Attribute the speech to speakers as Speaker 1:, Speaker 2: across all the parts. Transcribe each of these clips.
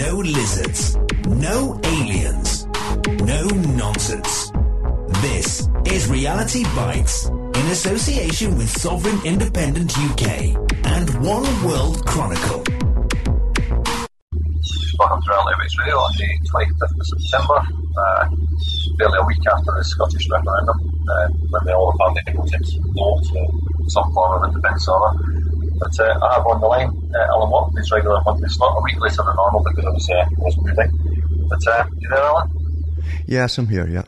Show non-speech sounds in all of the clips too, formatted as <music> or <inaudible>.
Speaker 1: no lizards, no aliens, no nonsense. This is Reality Bites in association with Sovereign Independent UK and One World Chronicle.
Speaker 2: Welcome to Reality Bites Radio on the 25th of September, uh, barely a week after the Scottish referendum, uh, when they all it voted no to some form of independence order. But uh, I have on the line uh, Alan Watt, his regular monthly slot, a week later than normal because I was, uh, I was moving. But uh, you there, Alan?
Speaker 3: Yes, I'm here, yeah.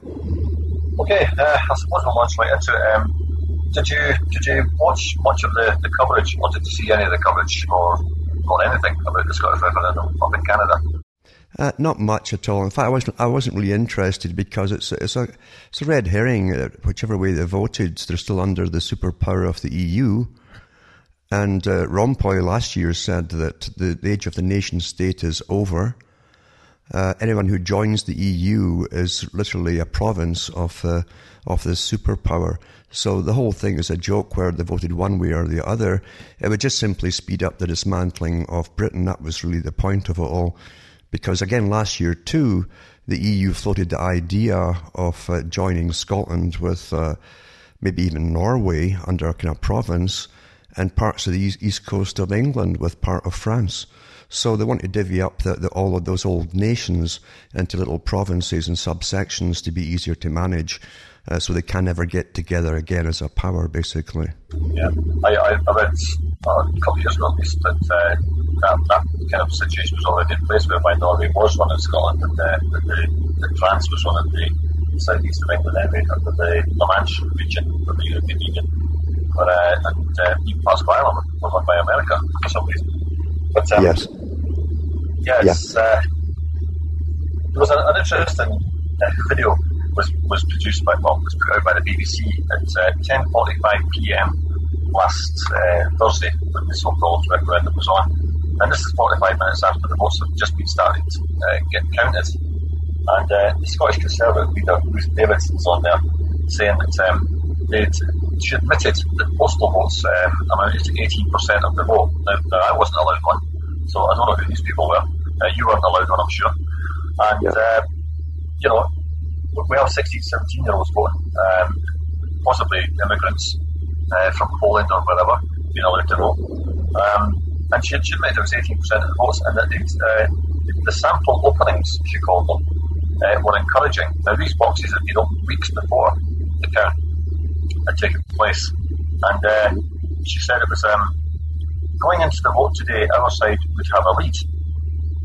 Speaker 2: Okay, uh, I suppose we'll launch right into it. Um, did you did you watch much of the, the coverage, or did you see any of the coverage, or or anything about the Scottish referendum up in Canada?
Speaker 3: Uh, not much at all. In fact, I wasn't. I wasn't really interested because it's it's a it's a red herring. Whichever way they voted, they're still under the superpower of the EU. And uh, Rompuy last year said that the, the age of the nation state is over. Uh, anyone who joins the EU is literally a province of uh, of this superpower. So the whole thing is a joke where they voted one way or the other. It would just simply speed up the dismantling of Britain. That was really the point of it all. Because again, last year too, the EU floated the idea of uh, joining Scotland with uh, maybe even Norway under a kind of province and parts of the east, coast of England with part of France. So they want to divvy up the, the, all of those old nations into little provinces and subsections to be easier to manage, uh, so they can never get together again as a power, basically.
Speaker 2: Yeah, I, I, read uh, a couple of years ago at least that, uh, that, that kind of situation was already in place whereby Norway was one in Scotland and uh, the, that France was one in the southeast of England anyway, under the La Manche region of the European Union. But, uh, and uh, even parts of Ireland were run by America for some reason. But, um,
Speaker 3: yes.
Speaker 2: Yes. Yeah. Uh, there was an, an interesting uh, video was was produced by well was put out by the BBC at 10:45 p.m. last uh, Thursday when the so-called referendum was on, and this is 45 minutes after the votes have just been started uh, getting counted. And uh, the Scottish Conservative leader Ruth Davidson's on there saying that um, they'd she admitted that postal votes um, amounted to 18% of the vote. Now, now, I wasn't allowed one, so I don't know who these people were. Uh, you weren't allowed one, I'm sure. And,
Speaker 3: Yeah.
Speaker 2: uh, you know, we have 16, 17 year olds voting, um, possibly immigrants uh, from Poland or wherever, being allowed to vote. Um, and she, she admitted it was 18% of the votes, and that it, uh, the sample openings, she called them, uh, were encouraging. Now, these boxes had been opened weeks before the count had taken place. And uh, she said it was um, going into the vote today, our side would have a lead.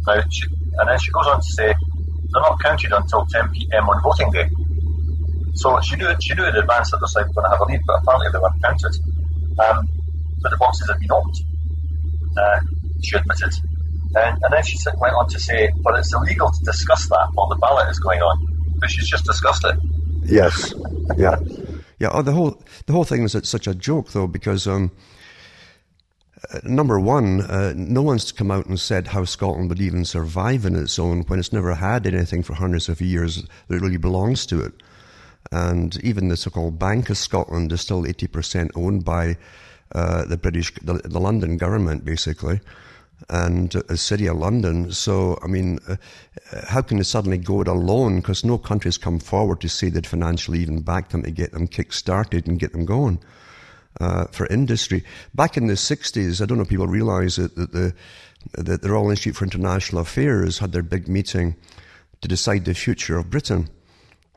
Speaker 2: Now, she, and then she goes on to say they're not counted until 10 p.m. on voting day. So she knew she knew in advance that the side was going to have a lead, but apparently they weren't counted. Um, but the boxes had been opened. Uh, she admitted. And, and then she said, went on to say, but it's illegal to discuss that while the ballot is going on. But she's just discussed it.
Speaker 3: Yes. Yeah. Yeah. Oh, the whole the whole thing is such a joke though because um, uh, number one, uh, no one's come out and said how Scotland would even survive in its own when it's never had anything for hundreds of years that really belongs to it. And even the so-called Bank of Scotland is still 80% owned by uh, the British, the, the London government, basically, and uh, the City of London. So, I mean, uh, uh, how can they suddenly go it alone? Because no country's come forward to say they'd financially even back them to get them kick-started and get them going uh, for industry. Back in the 60s, I don't know if people realize it, that the, that the Royal Institute for International Affairs had their big meeting to decide the future of Britain.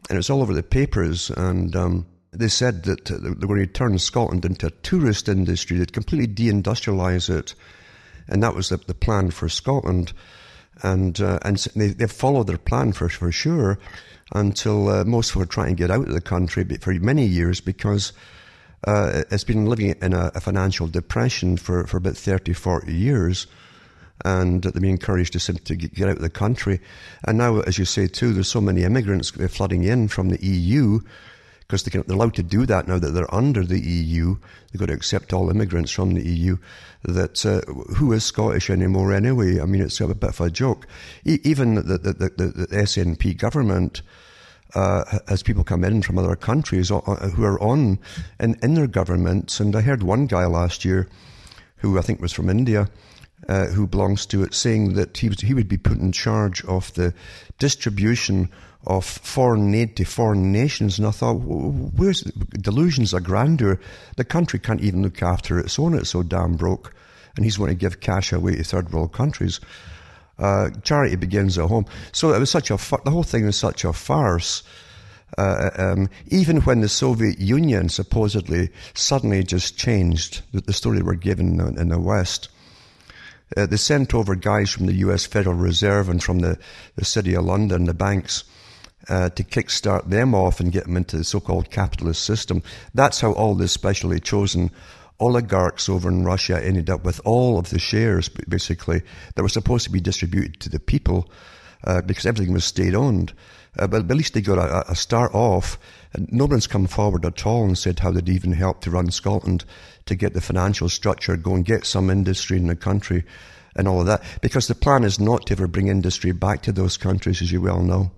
Speaker 3: And it's all over the papers, and um, they said that uh, they were going to turn Scotland into a tourist industry, they'd completely deindustrialise it. And that was the, the plan for Scotland. And, uh, and they, they followed their plan for, for sure until uh, most were trying to get out of the country for many years because uh, it's been living in a, a, financial depression for, for about 30, 40 years. And they've been encouraged to, to get out of the country. And now, as you say too, there's so many immigrants flooding in from the EU because they are allowed to do that now that they're under the EU. They've got to accept all immigrants from the EU. That uh, who is Scottish anymore anyway? I mean, it's a bit of a joke. E- even the, the, the, the SNP government uh, has people come in from other countries who are on in, in their governments. And I heard one guy last year who I think was from India uh, who belongs to it, saying that he, was, he would be put in charge of the distribution of foreign aid to foreign nations. And I thought, where's delusions of grandeur? The country can't even look after its own, it's so damn broke. And he's going to give cash away to third world countries. Uh, charity begins at home. So it was such a, the whole thing was such a farce. Uh, um, even when the Soviet Union supposedly suddenly just changed the, the story we're given in the West, uh, they sent over guys from the US Federal Reserve and from the, the City of London, the banks, uh, to kickstart them off and get them into the so-called capitalist system. That's how all the specially chosen oligarchs over in Russia ended up with all of the shares, basically, that were supposed to be distributed to the people uh, because everything was state owned. Uh, but, at least they got a, a start off. And no one's come forward at all and said how they'd even help to run Scotland to get the financial structure, go and get some industry in the country and all of that. Because the plan is not to ever bring industry back to those countries, as you well know.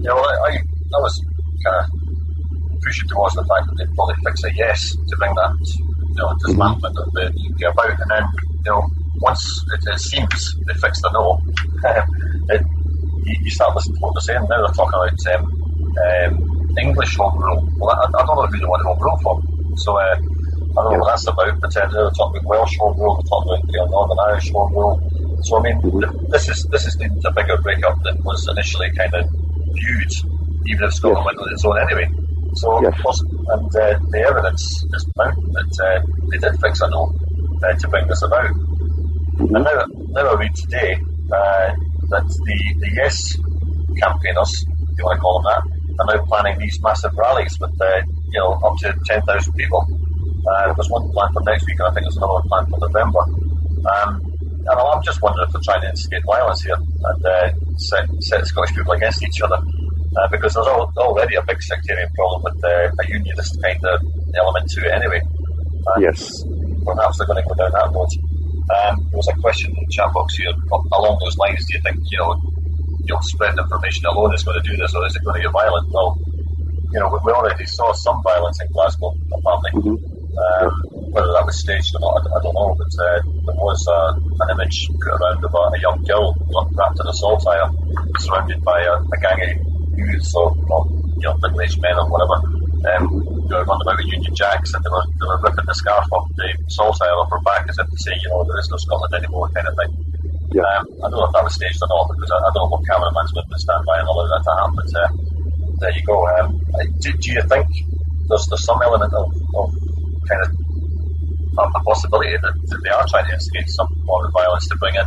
Speaker 2: Yeah, well, I, I was kind of pushing towards the fact that they'd probably fix a yes to bring that, you know, dismantlement mm-hmm. of the UK about, and then, you know, once it, it seems they fixed the no, <laughs> it, you, you, start listening to what they're saying. Now they're talking about um, um, English home rule. Well, I, I, don't know who they want home rule from. So uh, I don't know what that's about. But uh, they're talking about Welsh home rule. They're talking about you know, Northern Irish home rule. So I mean, mm-hmm. this is this is the, the bigger breakup than was initially kind of viewed, even if Scotland yes. went on its own anyway. So, yes. and uh, the evidence is mounting that uh, they did fix a no uh, to bring this about. Mm-hmm. And now, now I read today uh, that the, the Yes campaigners, if you want to call them that, are now planning these massive rallies with uh, you know up to 10,000 people. Uh, there's one planned for next week, and I think there's another one planned for November. Um, and I'm just wondering if they're trying to instigate violence here and uh, set, set Scottish people against each other. Uh, because there's al- already a big sectarian problem with uh, a unionist kind of element to it anyway.
Speaker 4: And yes.
Speaker 2: Perhaps they're going to go down that road. Um, there was a question in the chat box here along those lines. Do you think you know, you know, spreading information alone is going to do this, or is it going to get violent? Well, you know, we already saw some violence in Glasgow, apparently. Mm-hmm. Um, whether that was staged or not, I, I don't know. But uh, there was uh, an image put around of a, a young girl wrapped in a saltire, surrounded by a, a gang of youths or, or you know, middle-aged men or whatever. Um, they were running about with Union Jacks and they were, they were ripping the scarf off the saltire off her back as if to say, you know, there is no Scotland anymore, kind of thing. Yeah. Um, I don't know if that was staged or not because I, I don't know what cameraman's going to stand by and allow that to happen. But uh, there you go. Um, do, do, you think there's, there's some element of, of kind of a possibility that, that, they are trying to instigate some form of violence to bring in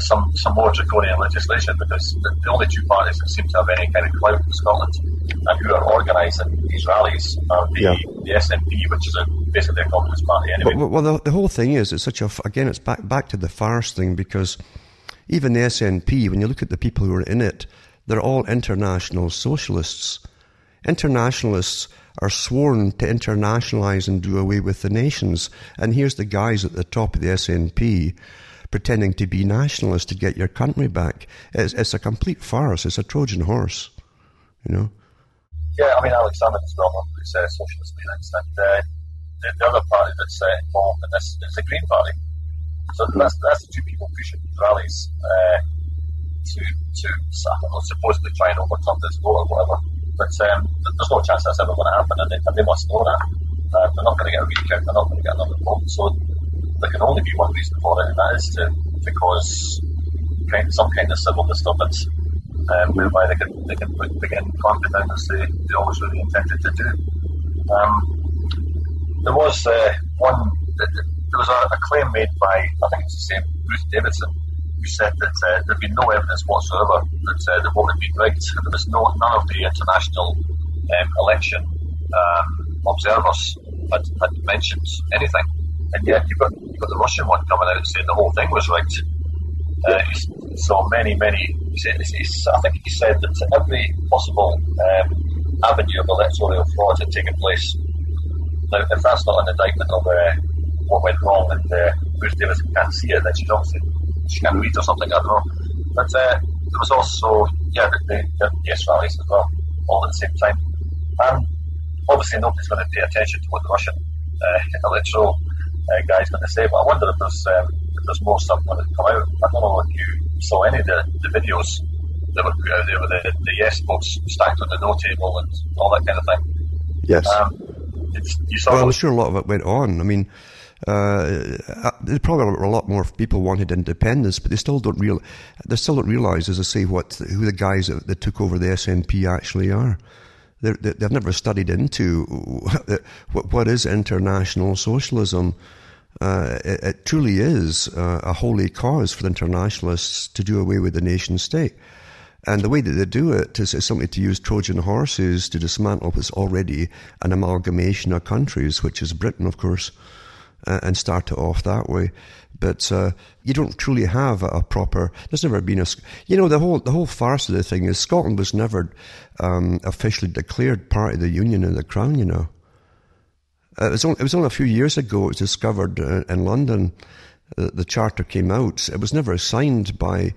Speaker 2: some some more draconian legislation because the, the, only two parties that seem to have any kind of clout in Scotland and who are organising these rallies are the, yeah. the SNP, which is a, basically a communist party anyway.
Speaker 3: Well, well the, the, whole thing is it's such a again it's back back to the farce thing because even the SNP, when you look at the people who are in it, they're all international socialists. Internationalists are sworn to internationalise and do away with the nations. And here's the guys at the top of the SNP pretending to be nationalists to get your country back. It's, it's a complete farce. It's a Trojan horse, you know.
Speaker 2: Yeah, I mean, Alex Salmond's well known for uh, socialist leanings, and uh, the, the, other party that's uh, involved in this is the Green Party. So that's, that's the two people pushing rallies uh, to, to supposedly try and overturn this vote or whatever. But um, there's no chance that's ever going to happen, and they, and they must know that. Uh, they're not going to get a recount, they're not going to get another vote. So there can only be one reason for it, and that is to, to cause kind, some kind of civil disturbance, um, whereby they can, they can put, begin clamping down as they, they always really intended to do. Um, there was uh, one, there was a, a, claim made by, I think it's the same, Ruth Davidson, who said that uh, there'd been no evidence whatsoever that uh, the vote had been rigged. There was no none of the international um, election um, observers had, had mentioned anything, and yet you've got, you've got the Russian one coming out saying the whole thing was rigged. Uh, so many, many. He said, I think he said that every possible um, avenue of electoral fraud had taken place. Now, if that's not an indictment of uh, what went wrong and uh, Ruth Davidson can't see it, then she's obviously she can't read or something. I don't know. But uh, there was also yeah the, the, the yes rallies as well, all at the same time. And obviously nobody's going to pay attention to what the Russian uh, electoral uh, guy's going to say. But I wonder if there's um, if there's more stuff going to come out. I don't know if you saw any of the, the videos that were put out there with the, the yes votes stacked on the no table and all that kind of thing.
Speaker 3: Yes. Um,
Speaker 2: you saw
Speaker 3: well, I'm sure a lot of it went on. I mean, uh, uh there probably were a lot more people wanted independence, but they still don't real they still don't realise, as I say, what who the guys that, that took over the SNP actually are. They're, they've never studied into <laughs> what, is international socialism. Uh, it, it, truly is uh, a holy cause for the internationalists to do away with the nation state. And the way that they do it is, is simply to use Trojan horses to dismantle what's already an amalgamation of countries, which is Britain, of course, uh, and start it off that way. But uh, you don't truly have a, proper. There's never been a. You know, the whole the whole farce of the thing is Scotland was never um, officially declared part of the Union and the Crown. You know, uh, it, was only, it was only a few years ago it was discovered uh, in London. Uh, the charter came out. It was never signed by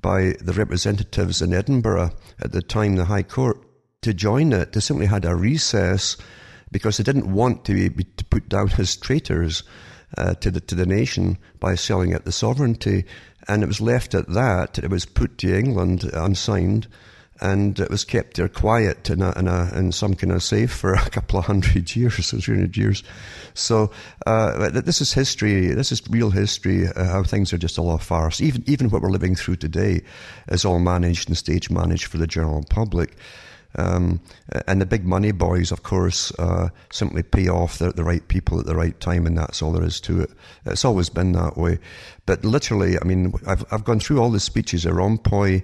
Speaker 3: by the representatives in Edinburgh at the time, the High Court, to join it. They simply had a recess because they didn't want to be to put down <laughs> as traitors uh, to the to the nation by selling it the sovereignty, and it was left at that. It was put to England unsigned, and it was kept there quiet in, a, in, a, in some kind of safe for a <laughs> couple of hundred years, or 300 years. So uh, this is history. This is real history. Uh, how things are just a lot of farce. Even even what we're living through today is all managed and stage managed for the general public. Um, and the big money boys, of course, uh, simply pay off the, the, right people at the right time, and that's all there is to it. It's always been that way. But literally, I mean, I've, I've gone through all the speeches of Rompuy.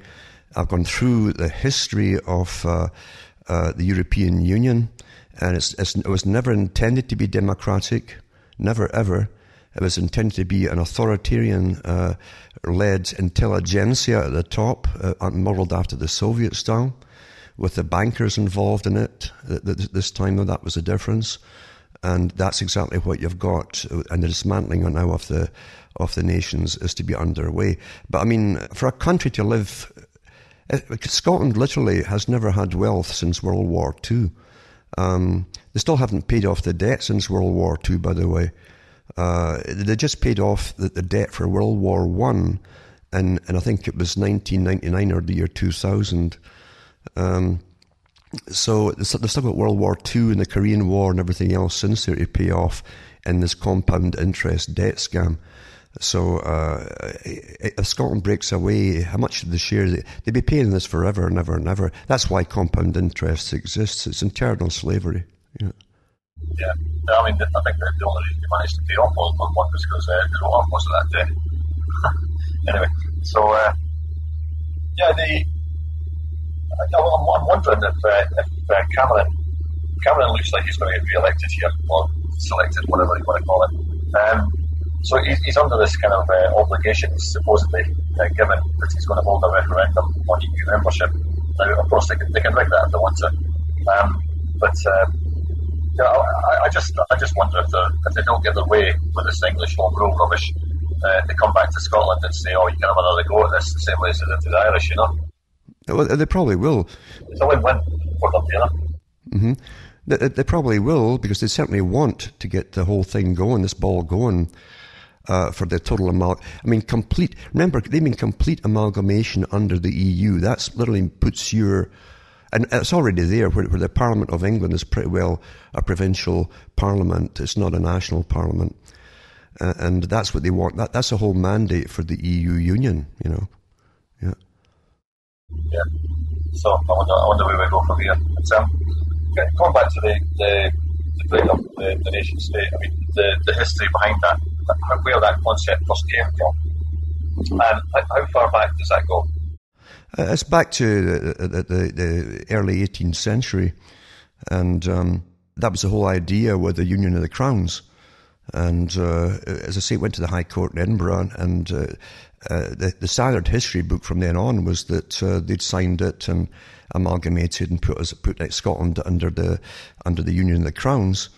Speaker 3: I've gone through the history of uh, uh, the European Union, and it's, it's, it was never intended to be democratic, never ever. It was intended to be an authoritarian uh, led intelligentsia at the top, uh, modeled after the Soviet style with the bankers involved in it. This time, though, that was the difference. And that's exactly what you've got. And the dismantling now of the, of the nations is to be underway. But I mean, for a country to live, eh, Scotland literally has never had wealth since World War II. Um, they still haven't paid off the debt since World War II, by the way. Uh, they just paid off the, the debt for World War One, and, and I think it was 1999 or the year 2000. Um, so they've still got World War II and the Korean War and everything else since there to pay off in this compound interest debt scam. So uh, if Scotland breaks away, how much of the share they, would be paying this forever and ever and ever. That's why compound interest exists. It's internal slavery.
Speaker 2: Yeah. Yeah, I mean, I think the only reason they managed to pay off World War One was because uh, they wrote off most of that debt. <laughs> anyway, so uh, yeah, the I'm, wondering if, uh, if uh, Cameron Cameron looks like he's going to get re-elected here, or selected, whatever you want to call it. Um, so he's, he's, under this kind of uh, obligation, supposedly, uh, given that he's going to hold a referendum on EU membership. Now, of course, they can, they can rig that if they want to. Um, but uh, yeah, I, I, just I just wonder if, if they don't get their way with this English home rule rubbish, uh, they come back to Scotland and say, oh, you can have another go at this, the same way as they did to the Irish, you know?
Speaker 3: Well, they probably will.
Speaker 2: It's a win-win for them, you know.
Speaker 3: Mm-hmm. They, they, probably will because they certainly want to get the whole thing going, this ball going. Uh, for the total amount, I mean, complete. Remember, they mean complete amalgamation under the EU. That's literally puts your, and it's already there. Where, where the Parliament of England is pretty well a provincial parliament. It's not a national parliament, uh, and that's what they want. That, that's a whole mandate for the EU Union. You know. Yeah.
Speaker 2: So I wonder, I wonder where we go from here. But, um, going back to the the, the breakup of the, the nation state, I mean, the, the history behind that, where that concept first came from, and how far back does that go?
Speaker 3: Uh, it's back to the, the, the, early 18th century, and um, that was the whole idea with the Union of the Crowns. And uh, as I say, it went to the High Court in Edinburgh, and uh, uh, the, the, standard history book from then on was that uh, they'd signed it and amalgamated and put us put Scotland under the under the Union of the Crowns,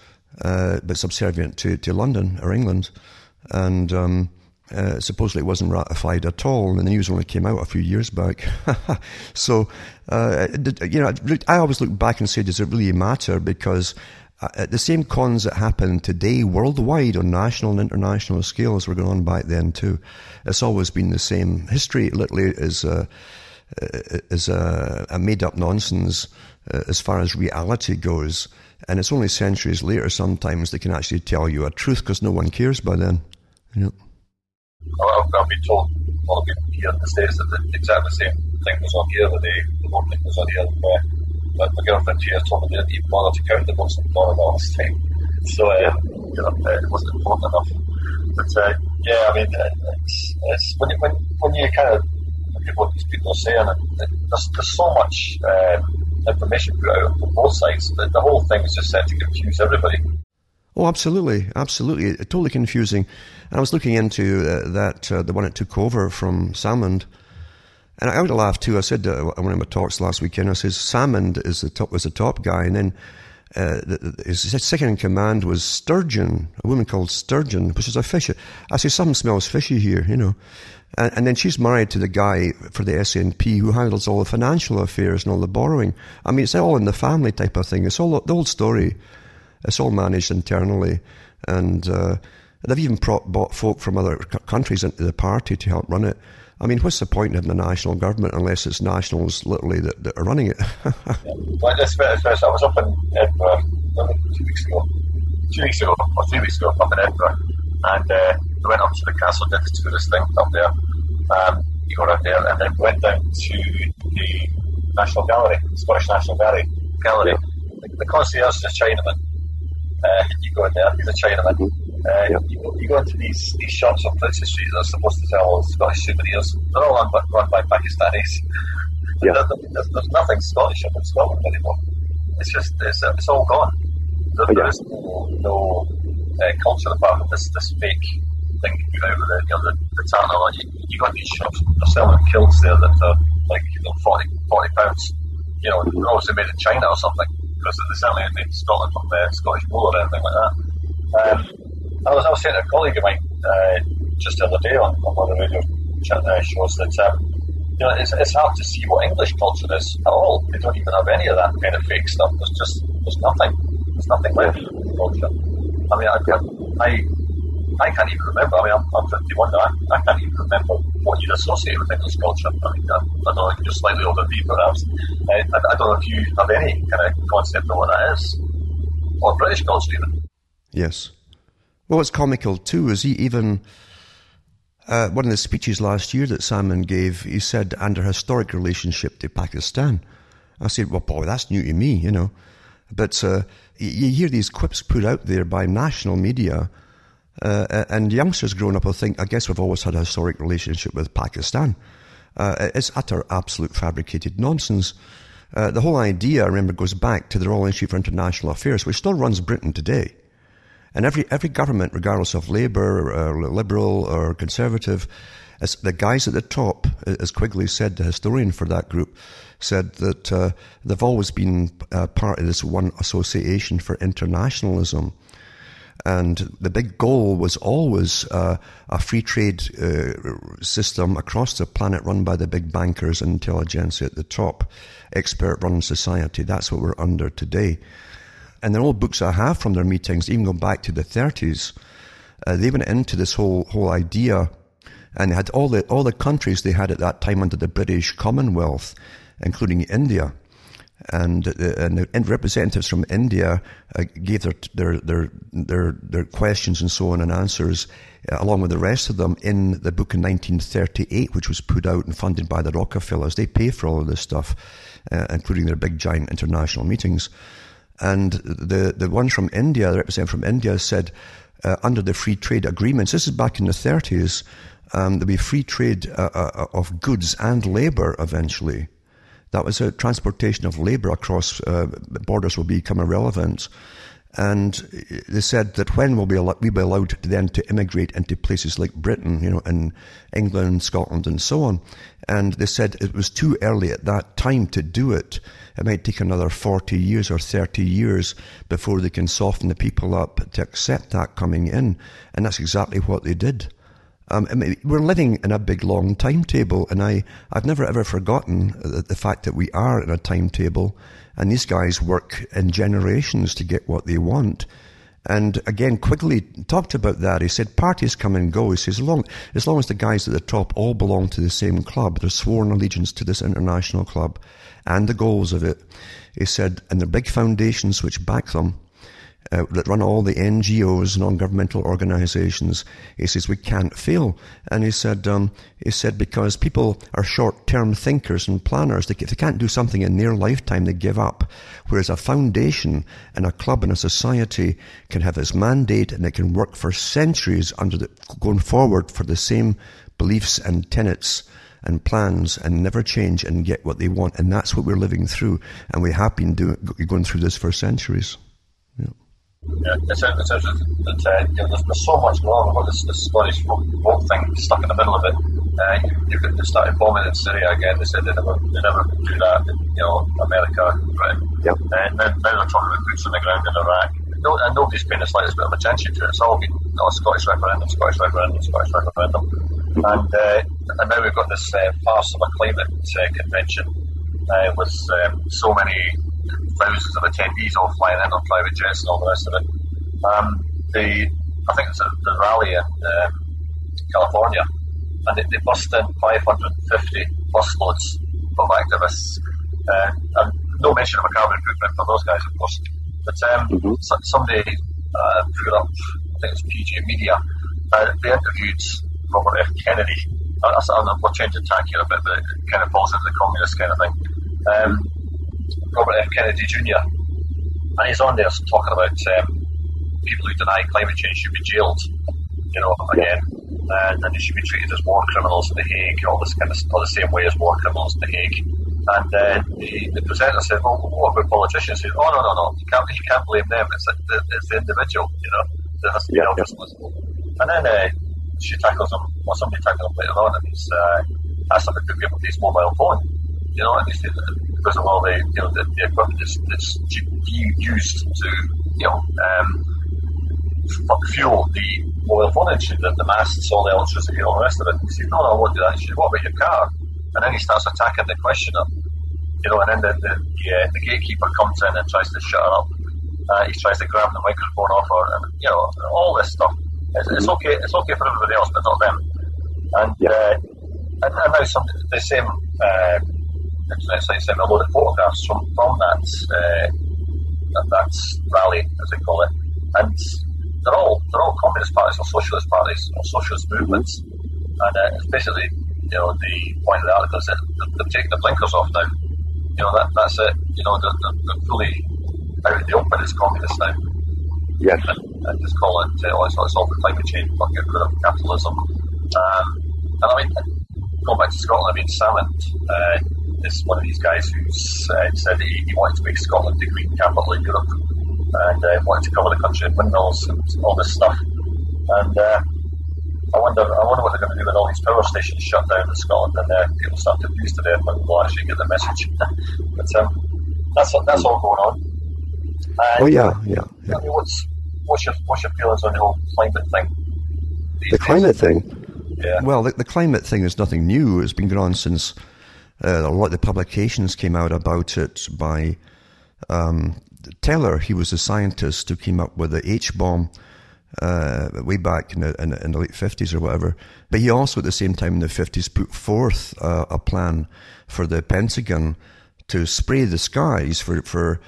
Speaker 3: uh, but subservient to, to London or England, and um, uh, supposedly it wasn't ratified at all. And the news only came out a few years back. <laughs> so, uh, you know, I always look back and say, does it really matter? Because uh, the same cons that happen today worldwide on national and international scales were going on back then too. It's always been the same. History literally is a, is a, a made up nonsense uh, as far as reality goes. And it's only centuries later sometimes they can actually tell you a truth because no one cares by then. You know.
Speaker 2: I've, I've been told a lot of people here in the States that the exact same thing was on here, that they, the whole thing was on here. But my girlfriend here told me they didn't even bother to count the Muslim dollar all this time. So, uh, you know, uh, it wasn't important enough. But, uh, yeah, I mean, uh, it's, it's when, you, when, when you kind of look at what these people are saying, it, there's, there's so much um, information put out on both sides that the whole thing is just set to confuse everybody.
Speaker 3: Oh, absolutely, absolutely, totally confusing. And I was looking into uh, that uh, the one that took over from Salmond, and I would laughed too. I said uh, one of my talks last weekend. I says Salmond is the top was the top guy, and then uh, his second in command was Sturgeon, a woman called Sturgeon, which is a fish. I say something smells fishy here, you know. And, and, then she's married to the guy for the SNP who handles all the financial affairs and all the borrowing. I mean, it's all in the family type of thing. It's all the old story. It's all managed internally, and uh, they've even brought folk from other countries into the party to help run it. I mean, what's the point of the national government unless it's nationals literally that, that are running it?
Speaker 2: yeah. <laughs> Well, this, this, I was up in Edinburgh two weeks ago, two weeks ago, or three weeks ago, up in Edinburgh, and uh, we went up to the castle, did the tourist thing up there. Um, you go around there, and then went down to the National Gallery, Scottish National Gallery. Gallery. Yeah. The, the concierge is a Chinaman. Uh, you go in there, he's a Chinaman. Uh, you, you, go into these, these shops on Princes Street that are supposed to sell Scottish souvenirs. They're all run by, run by Pakistanis. Yeah. There's, there's, nothing Scottish up in Scotland anymore. It's just, it's, uh, it's all gone. There, oh, yeah. there is no, no uh, culture apart from this, this fake thing you know, the, you know, the, the Tartar. You, you got these shops, they're selling kilts there that are like, you know, 40, 40 pounds. You know, they're obviously made in China or something because they certainly made in Scotland from the Scottish wool or anything like that. Um, I was, I was saying to a colleague of mine uh, just the other day on, on one of the radio uh, shows that um, you know it's, it's hard to see what English culture is at all. They don't even have any of that kind of fake stuff. There's just there's nothing. There's nothing left in culture. I mean, I, I I can't even remember. I mean, I'm, I'm 51 now. I, I can't even remember what you'd associate with English culture. I mean, I, I don't know, you're slightly older than me, perhaps. I, I, I, don't know if you have any kind of concept of what that is. Or British culture, even.
Speaker 3: Yes. Well, what's comical too is he even uh, one of the speeches last year that Salmond gave, he said under historic relationship to Pakistan. I said, well, boy, that's new to me, you know. But uh, you hear these quips put out there by national media, uh, and youngsters growing up will think, I guess we've always had a historic relationship with Pakistan. Uh, it's utter, absolute fabricated nonsense. Uh, the whole idea, I remember, goes back to the Royal Institute for International Affairs, which still runs Britain today. And every, every government, regardless of Labour, or Liberal, or Conservative, as the guys at the top, as Quigley said, the historian for that group, said that uh, they've always been uh, part of this one association for internationalism. And the big goal was always uh, a free trade uh, system across the planet run by the big bankers and intelligentsia at the top, expert run society. That's what we're under today. And the old books I have from their meetings, even going back to the 30s, uh, they went into this whole, whole idea and they had all the, all the countries they had at that time under the British Commonwealth, including India. And, and the representatives from India uh, gave their, their, their, their, their questions and so on and answers, uh, along with the rest of them, in the book in 1938, which was put out and funded by the Rockefellers. They pay for all of this stuff, uh, including their big giant international meetings. And the, the ones from India, the representative from India said, uh, under the free trade agreements, this is back in the 30s, um, there'll be free trade uh, uh, of goods and labor eventually. That was a transportation of labor across uh, borders will become irrelevant. And they said that when will we be allowed then to immigrate into places like Britain, you know, and England, Scotland, and so on. And they said it was too early at that time to do it. It might take another 40 years or 30 years before they can soften the people up to accept that coming in. And that's exactly what they did. Um, I mean, we're living in a big long timetable, and I, I've never ever forgotten the, the fact that we are in a timetable, and these guys work in generations to get what they want. And again, Quigley talked about that. He said parties come and go. He says, as long, as long as the guys at the top all belong to the same club, they're sworn allegiance to this international club and the goals of it. He said, and the big foundations which back them, uh, that run all the NGOs, non-governmental organisations. He says we can't fail, and he said um, he said because people are short-term thinkers and planners. They, if they can't do something in their lifetime, they give up. Whereas a foundation and a club and a society can have its mandate and it can work for centuries under the, going forward for the same beliefs and tenets and plans and never change and get what they want. And that's what we're living through. And we have been doing, going through this for centuries.
Speaker 2: Yeah. It's, it's, it's, it's uh, you know, there's, there's, so much going on. this, this Scottish vote thing stuck in the middle of it. Uh, you, they started bombing in Syria again. They said they never, they never do that. In, you know, America, Britain.
Speaker 3: Yep.
Speaker 2: And now, now they're talking about boots on the ground in Iraq. No, and nobody's paying the slightest bit of attention to it. It's all been oh, Scottish referendum, Scottish referendum, Scottish referendum. Mm-hmm. And, uh, and now we've got this uh, farce of a climate uh, convention uh, with um, so many thousands of attendees all flying in on private jets and all the rest of it. Um, the I think it's a, the rally in um, California, and they, they bust in 550 busloads of activists, uh, and no mention of a carbon footprint for those guys, of course. But um, mm-hmm. so, somebody uh, put up, I think it's PJ Media, uh, they interviewed Robert F. Kennedy. I, I, I, we're changing tack here a bit, but it kind of falls into the communist kind of thing. Um, Robert F. Kennedy Jr. And he's on there talking about um, people who deny climate change should be jailed, you know, again, and, and they should be treated as war criminals in The Hague, all this kind of stuff, the same way as war criminals in The Hague. And uh, the, the presenter said, well, what about politicians? He said, oh, no, no, no, you can't, you can't blame them. It's the, it's the individual, you know, that has to be held responsible. And then uh, she tackles him, or somebody tackles him later on, and he's uh, asked him to give him his mobile phone, you know, and he said, because of all the you know the, the equipment that's, that's used to you know um, fuel the mobile phone engine, the, the masts, all the electricity, all the rest of it. He said, no, no, I won't do that. He said, what about your car? And then he starts attacking the questioner, you know, and then the, the, the, uh, the gatekeeper comes in and tries to shut her up. Uh, he tries to grab the microphone off her, and you know, all this stuff. It's, it's okay. It's okay for everybody else, but not them. And uh, and, and now some the same uh, internet site sent a load of photographs from, from that, uh, that, that rally, as they call it, and they're all they're all communist parties or socialist parties or socialist movements, and uh, basically you know the point of the article is that they've taken the blinkers off now. You know that that's it. You know they're, they're, they're fully out in the open as communists now.
Speaker 3: Yes.
Speaker 2: And, and just call it uh, it's, it's all for climate change, fuck get rid of capitalism. Um, and I mean, going back to Scotland, I mean, Salmond, uh, is one of these guys who uh, said he, he, wanted to make Scotland the green capital in Europe and uh, wanted to cover the country in windmills and all this stuff. And uh, I wonder, I wonder what they're going to do when all these power stations shut down in Scotland and uh, people start to use to them and will actually get the message. <laughs> but um, that's that's all going on.
Speaker 3: And, oh yeah, yeah. yeah.
Speaker 2: I mean, what's what's your what's your feelings on the whole climate thing?
Speaker 3: The climate thing.
Speaker 2: Yeah.
Speaker 3: Well, the, the, climate thing is nothing new. It's been going on since a lot of the publications came out about it by um, Teller. He was a scientist who came up with the H bomb uh, way back in the, in, in the, late 50s or whatever. But he also, at the same time in the 50s, put forth uh, a plan for the Pentagon to spray the skies for, for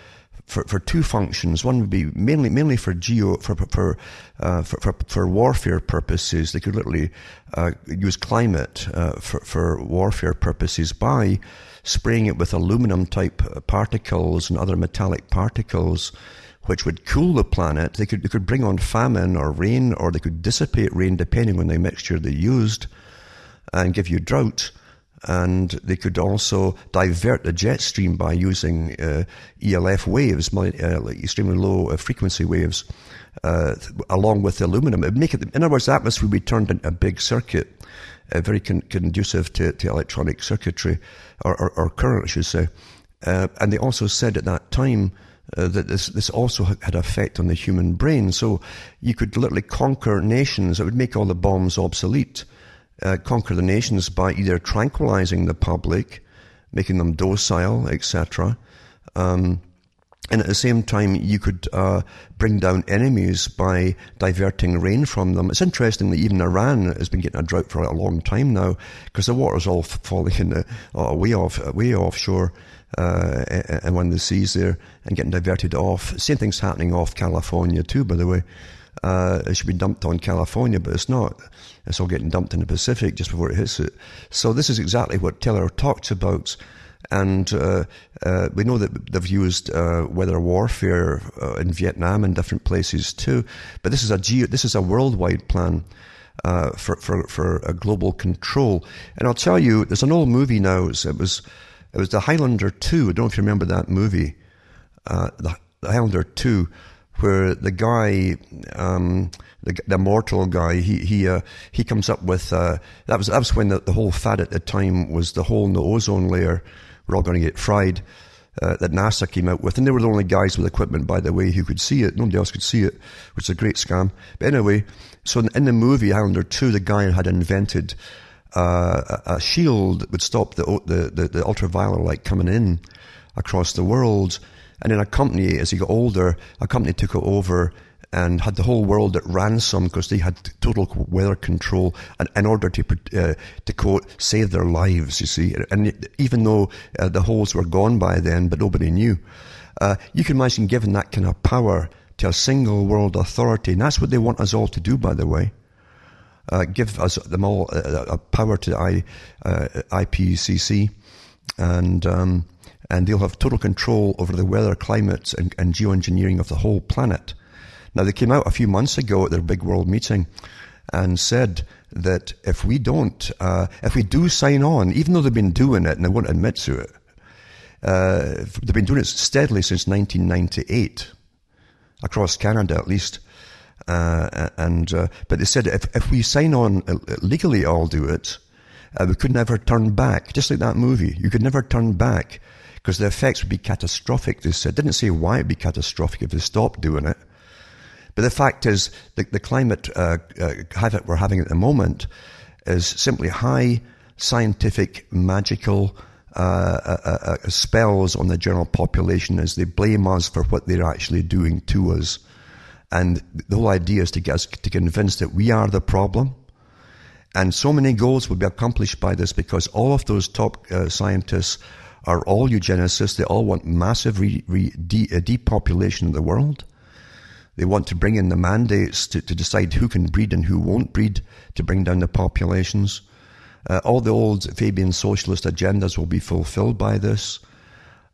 Speaker 3: for, for two functions. One would be mainly mainly for geo for for uh, for, for, for, warfare purposes. They could literally uh, use climate uh, for for warfare purposes by spraying it with aluminum type particles and other metallic particles. Which would cool the planet. They could they could bring on famine or rain, or they could dissipate rain depending on the mixture they used, and give you drought and they could also divert the jet stream by using uh, ELF waves, uh, extremely low uh, frequency waves, uh, along with aluminum. It make it, in other words, the atmosphere would be turned into a big circuit, very con- conducive to, to, electronic circuitry or, or, or, current, I should say. And they also said at that time uh, that this, this also had effect on the human brain. So you could literally conquer nations. It would make all the bombs obsolete. Uh, conquer the nations by either tranquilizing the public, making them docile, etc. Um, and at the same time, you could uh, bring down enemies by diverting rain from them. It's interesting that even Iran has been getting a drought for a long time now because the water's all <laughs> falling in the, uh, way off, way offshore uh, and one of the seas there and getting diverted off. Same thing's happening off California too, by the way. Uh, it should be dumped on California, but it's not. It's all getting dumped in the Pacific just before it hits it. So this is exactly what Teller talks about. And uh, uh, we know that they've used uh, weather warfare uh, in Vietnam and different places too. But this is a geo, this is a worldwide plan uh, for, for for a global control. And I'll tell you, there's an old movie now. It was it was the Highlander 2. I don't know if you remember that movie. Uh, the, the, Highlander 2, where the guy, um, the, the mortal guy, he, he, uh, he comes up with, uh, that was, that was when the, the whole fad at the time was the hole in the ozone layer. We're all going to get fried. Uh, that NASA came out with, and they were the only guys with equipment, by the way, who could see it. Nobody else could see it, which is a great scam. But anyway, so in, in the movie Highlander 2, the guy had invented uh, a shield that would stop the, the, the, the, ultraviolet light coming in across the world. And then a company, as he got older, a company took it over and had the whole world at ransom because they had total weather control and, in order to, uh, to quote, save their lives, you see. And even though uh, the holes were gone by then, but nobody knew. Uh, you can imagine giving that kind of power to a single world authority. And that's what they want us all to do, by the way uh, give us them all a, power to I, uh, IPCC, and um, and they'll have total control over the weather, climate, and, and geoengineering of the whole planet. Now they came out a few months ago at their big world meeting and said that if we don't, uh, if we do sign on, even though they've been doing it and they won't admit to it, uh, they've been doing it steadily since 1998 across Canada at least. Uh, and uh, but they said if if we sign on uh, legally, I'll do it. Uh, we could never turn back, just like that movie. You could never turn back because the effects would be catastrophic. They said didn't say why it'd be catastrophic if they stopped doing it. But the fact is, the, the climate uh, uh, havoc we're having at the moment is simply high scientific, magical spells on the general population as they blame us for what they're actually doing to us. And the whole idea is to get us to convince that we are the problem. And so many goals will be accomplished by this because all of those top uh, scientists are all eugenicists. They all want massive re, re, de, uh, depopulation of the world. They want to bring in the mandates to, to decide who can breed and who won't breed to bring down the populations. Uh, all the old Fabian socialist agendas will be fulfilled by this.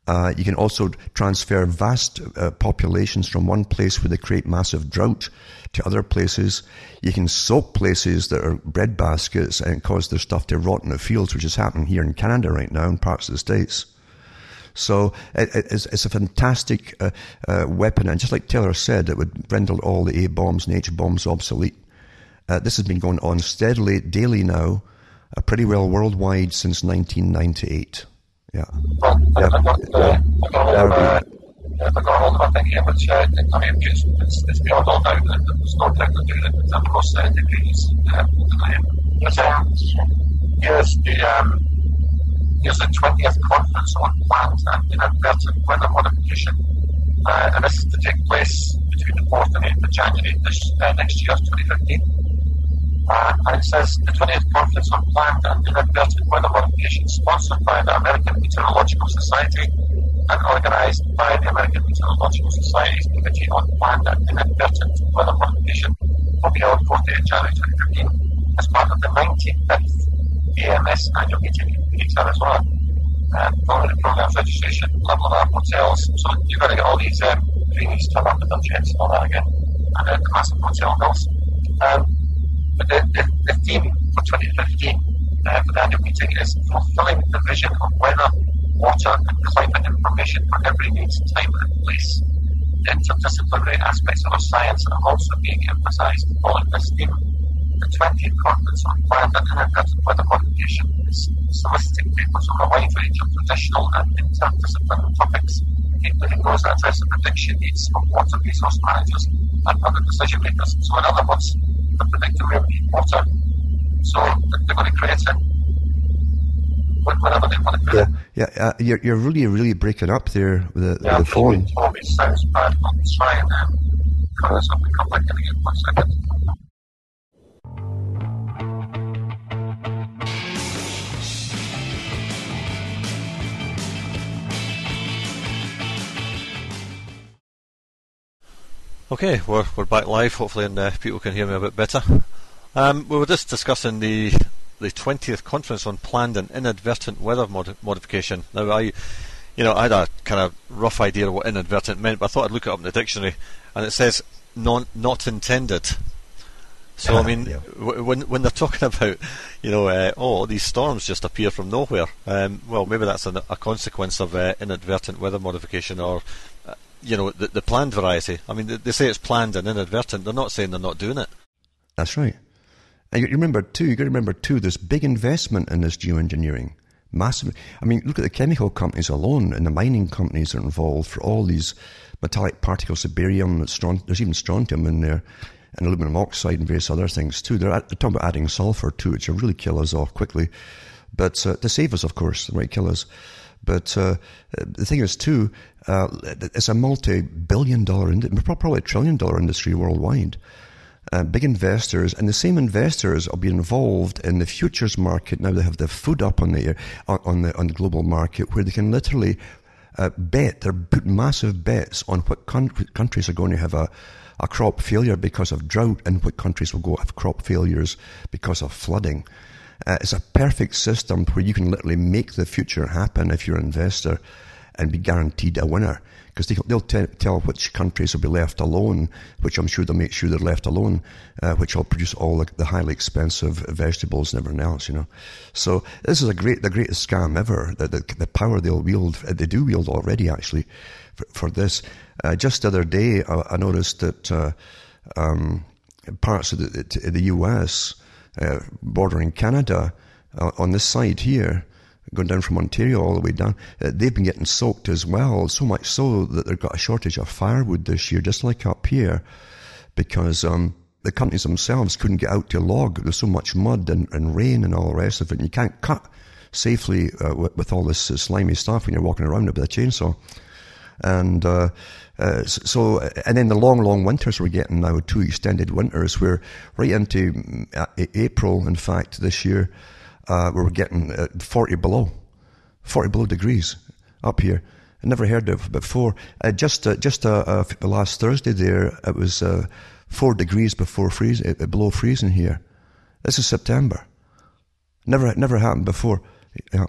Speaker 3: Uh, you can also transfer vast uh, populations from one place where they create massive drought to other places. You can soak places that are bread baskets and cause their stuff to rot in the fields, which is happening here in Canada right now in parts of the States. So it, it's, it's, a fantastic uh, uh, weapon, and just like Teller said, it would render all the A bombs and H bombs obsolete. Uh, this has been going on steadily, daily now, uh, pretty well worldwide since 1998. Yeah.
Speaker 5: Well, yeah. I, got, uh, I got hold of, uh, I got hold of a thing here which, uh, I mean, it's, it's, it's beyond all doubt that there's no technology that it's across uh, degrees. Um, but, um, here's the, um, here's the 20th conference on planned and inadvertent weather modification. Uh, and this is to take place between the 4th and 8th of January this, uh, next year, 2015. Uh, and it says the 20th Conference on Climate and Inadvertent Weather Modification, sponsored by the American Meteorological Society and organized by the American Meteorological Society's Committee on Planned and Inadvertent Weather Modification, will be held 4th January 2015 as part of the 95th AMS annual meeting in Phoenix, Arizona. And following the program's registration, level our hotels. So you've got to get all these um, greenies turn up their jets and all that again. And then the massive hotel bills. Um, but the, the, the theme for 2015 uh, for the annual meeting is fulfilling the vision of weather, water, and climate information for every needs, time, and place. The interdisciplinary aspects of science are also being emphasized following this theme. The 20th Conference on Climate and Inadvertent Weather Modification is soliciting papers on a wide range of traditional and interdisciplinary topics deeply knows that address the prediction needs of water resource managers and other decision makers. So in other words, the predictor will need water. So they're going to create it whatever they want to create.
Speaker 3: Yeah, yeah uh, you're, you're really, really breaking up there with the,
Speaker 5: yeah,
Speaker 3: the phone.
Speaker 5: Toby sounds bad. I'll try and um, this up and come back in again one second.
Speaker 2: Okay, we're, we're back live, hopefully, and uh, people can hear me a bit better. Um, we were just discussing the the 20th conference on planned and inadvertent weather mod- modification. Now, I, you know, I had a kind of rough idea of what inadvertent meant, but I thought I'd look it up in the dictionary, and it says non not intended. So I <laughs> mean, yeah. w- when when they're talking <laughs> about, you know, uh, oh, these storms just appear from nowhere. Um, well, maybe that's an, a consequence of uh, inadvertent weather modification, or uh, you know, the, the planned variety. I mean, they, say it's planned and inadvertent. They're not saying they're not doing it.
Speaker 3: That's right. And you remember too, you got to remember too, there's big investment in this geoengineering. Massive. I mean, look at the chemical companies alone and the mining companies that are involved for all these metallic particles of barium, there's even strontium in there, and aluminum oxide and various other things too. They're, they're talking about adding sulfur too, which will really kill us off quickly. But uh, to save us, of course, they might kill us. But uh, the thing is, too, uh, it's a multi-billion dollar, probably a trillion dollar industry worldwide. Uh, big investors, and the same investors will be involved in the futures market. Now they have the foot up on the on the on the global market, where they can literally uh, bet. They're put massive bets on what con- countries are going to have a a crop failure because of drought, and what countries will go have crop failures because of flooding. Uh, it's a perfect system where you can literally make the future happen if you're an investor and be guaranteed a winner because they, will t- tell which countries will be left alone, which I'm sure they'll make sure they're left alone, uh, which will produce all the, the, highly expensive vegetables and everything else, you know. So this is a great, the greatest scam ever. The, the, the power they'll wield, uh, they do wield already actually for, for this. Uh, just the other day, I, I noticed that uh, um, parts of the, the US, uh, bordering Canada, uh, on this side here, going down from Ontario all the way down, uh, they've been getting soaked as well, so much so that they've got a shortage of firewood this year, just like up here, because um, the companies themselves couldn't get out to log. There's so much mud and, and rain and all the rest of it, and you can't cut safely uh, with, with, all this uh, slimy stuff when you're walking around with a chainsaw. And uh, uh, so, and then the long, long winters we're getting now, two extended winters, we're right into mm, April, in fact, this year, uh, we were getting uh, 40 below, 40 below degrees up here. I never heard of before. Uh, just uh, just uh, uh, last Thursday there, it was uh, four degrees before freeze, uh, below freezing here. This is September. Never never happened before.
Speaker 2: Yeah.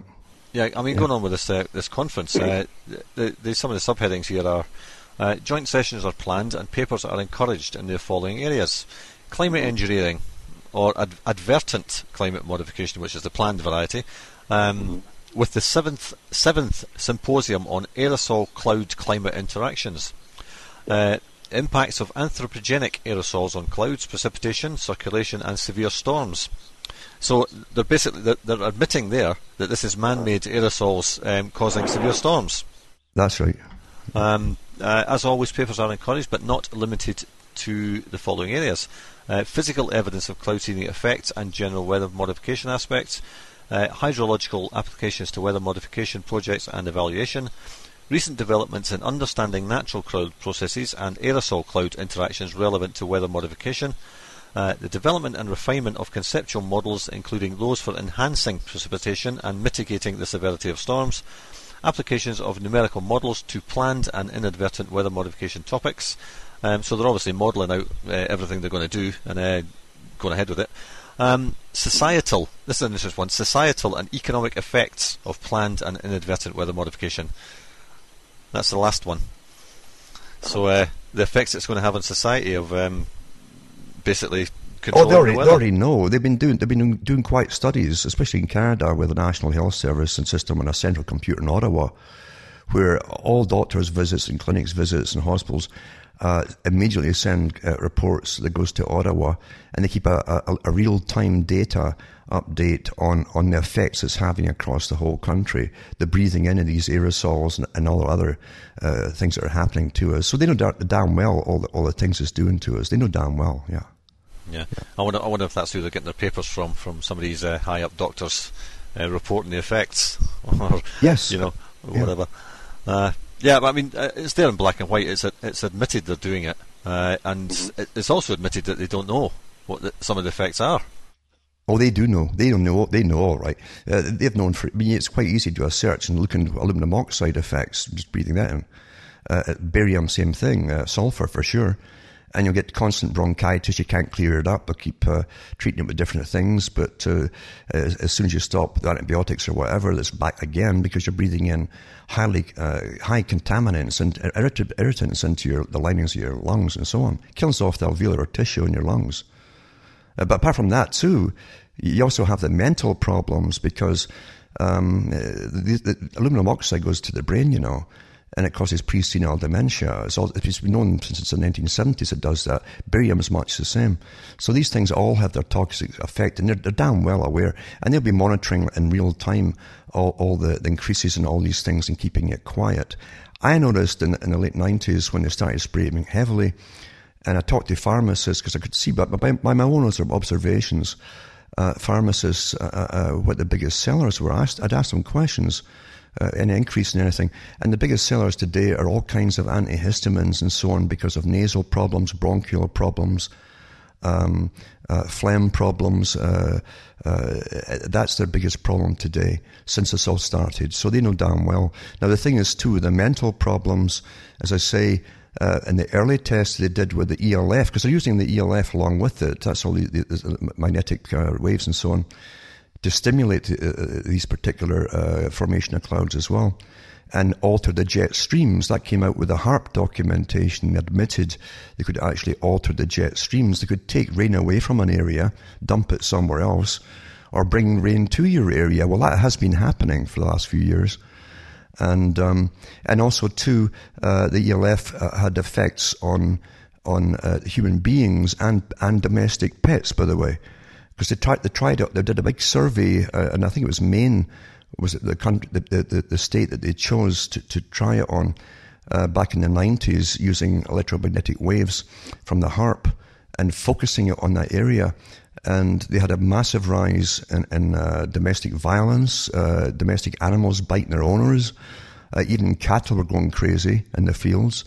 Speaker 2: Yeah, I mean, yeah. going on with this this conference, the, the, some of the subheadings here are joint sessions are planned and papers are encouraged in the following areas: climate engineering, or ad- advertent climate modification, which is the planned variety, um, with the seventh seventh symposium on aerosol cloud climate interactions. Uh, impacts of anthropogenic aerosols on clouds, precipitation, circulation, and severe storms. So they're basically they're, admitting there that this is man-made aerosols um, causing severe storms.
Speaker 3: That's right.
Speaker 2: Um, uh, as always, papers are encouraged, but not limited to the following areas. Uh, physical evidence of cloud seeding effects and general weather modification aspects, uh, hydrological applications to weather modification projects and evaluation, recent developments in understanding natural cloud processes and aerosol cloud interactions relevant to weather modification, uh, the development and refinement of conceptual models, including those for enhancing precipitation and mitigating the severity of storms, applications of numerical models to planned and inadvertent weather modification topics, um, so they're obviously modelling out uh, everything they're going to do and uh, going ahead with it. Um, societal, this is an interesting one, societal and economic effects of planned and inadvertent weather modification. That's the last one. So uh, the effects it's going to have on society of um, basically
Speaker 3: Oh, they already, the they already know. They've been doing they've been doing quite studies, especially in Canada, with the National Health Service and system and a central computer in Ottawa, where all doctors' visits and clinics visits and hospitals uh, immediately send uh, reports that goes to Ottawa, and they keep a, a, a real-time data update on, on the effects it's having across the whole country, the breathing in of these aerosols and, and all the other uh, things that are happening to us. So they know damn well all the, all the things it's doing to us. They know damn well, yeah.
Speaker 2: Yeah, I wonder. I wonder if that's who they're getting their papers from, from some of these uh, high up doctors uh, reporting the effects, <laughs> or
Speaker 3: yes,
Speaker 2: you know, whatever. Yeah, uh, yeah but I mean, uh, it's there in black and white. It's it's admitted they're doing it, uh, and mm-hmm. it's also admitted that they don't know what the, some of the effects are.
Speaker 3: Oh, they do know. They don't know. They know all right. Uh, they've known for. I mean, it's quite easy to do a search and look into aluminum oxide effects, just breathing that in. Uh, barium, same thing. Uh, sulfur for sure. And you'll get constant bronchitis. You can't clear it up. But keep uh, treating it with different things. But uh, as, as, soon as you stop the antibiotics or whatever, it's back again because you're breathing in highly uh, high contaminants and irritants into your, the linings of your lungs and so on. Kills off the alveolar tissue in your lungs. Uh, but apart from that, too, you also have the mental problems because um, the, the, aluminum oxide goes to the brain, you know, and it causes presenile dementia. It's, all, it's been known since the 1970s it does that. Barium is much the same. So these things all have their toxic effect, and they're, they're damn well aware. And they'll be monitoring in real time all, all the, the increases in all these things and keeping it quiet. I noticed in, in the late 90s when they started spraying heavily, and I talked to pharmacists because I could see by, by, by my own observations, uh, pharmacists, uh, uh, uh, what the biggest sellers were. Asked, I'd asked them questions, uh, any increase in anything. And the biggest sellers today are all kinds of antihistamines and so on because of nasal problems, bronchial problems, um, uh, phlegm problems. Uh, uh, that's their biggest problem today since this all started. So they know damn well. Now the thing is too, the mental problems, as I say, uh, in the early tests they did with the ELF, because they're using the ELF along with it, that's all the, the magnetic uh, waves and so on, to stimulate uh, uh these particular uh, formation of clouds as well and alter the jet streams. That came out with the HAARP documentation. They admitted they could actually alter the jet streams. They could take rain away from an area, dump it somewhere else, or bring rain to your area. Well, that has been happening for the last few years and um, and also too, uh, the ELF uh, had effects on on uh, human beings and and domestic pets, by the way, because they tried they tried they did a big survey, uh, and I think it was Maine was it the country the, the, the state that they chose to, to try it on uh, back in the 90s using electromagnetic waves from the HAARP and focusing it on that area and they had a massive rise in, in uh, domestic violence, uh, domestic animals biting their owners, uh, even cattle were going crazy in the fields.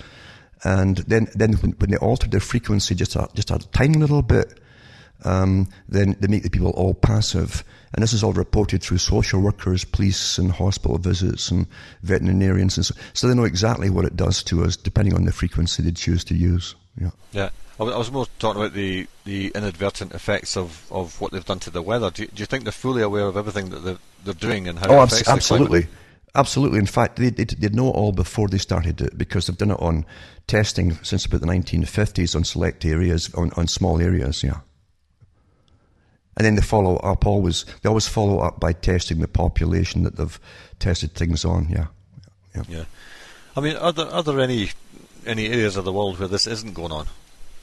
Speaker 3: And then, then when, when they altered their frequency just a, just a tiny little bit, um, then they make the people all passive. And this is all reported through social workers, police, and hospital visits, and veterinarians. And so, so they know exactly what it does to us, depending on the frequency they choose to use. Yeah.
Speaker 2: Yeah. I was more talking about the, the inadvertent effects of, of what they've done to the weather. Do you, do you think they're fully aware of everything that they're, they're doing and how
Speaker 3: oh,
Speaker 2: it affects
Speaker 3: absolutely. Absolutely. In fact, they, they, they'd know all before they started it because they've done it on testing since about the 1950s on select areas, on, on small areas, yeah. And then they follow up always, they always follow up by testing the population that they've tested things on, yeah.
Speaker 2: Yeah. yeah. I mean, are there, are there any, any areas of the world where this isn't going on?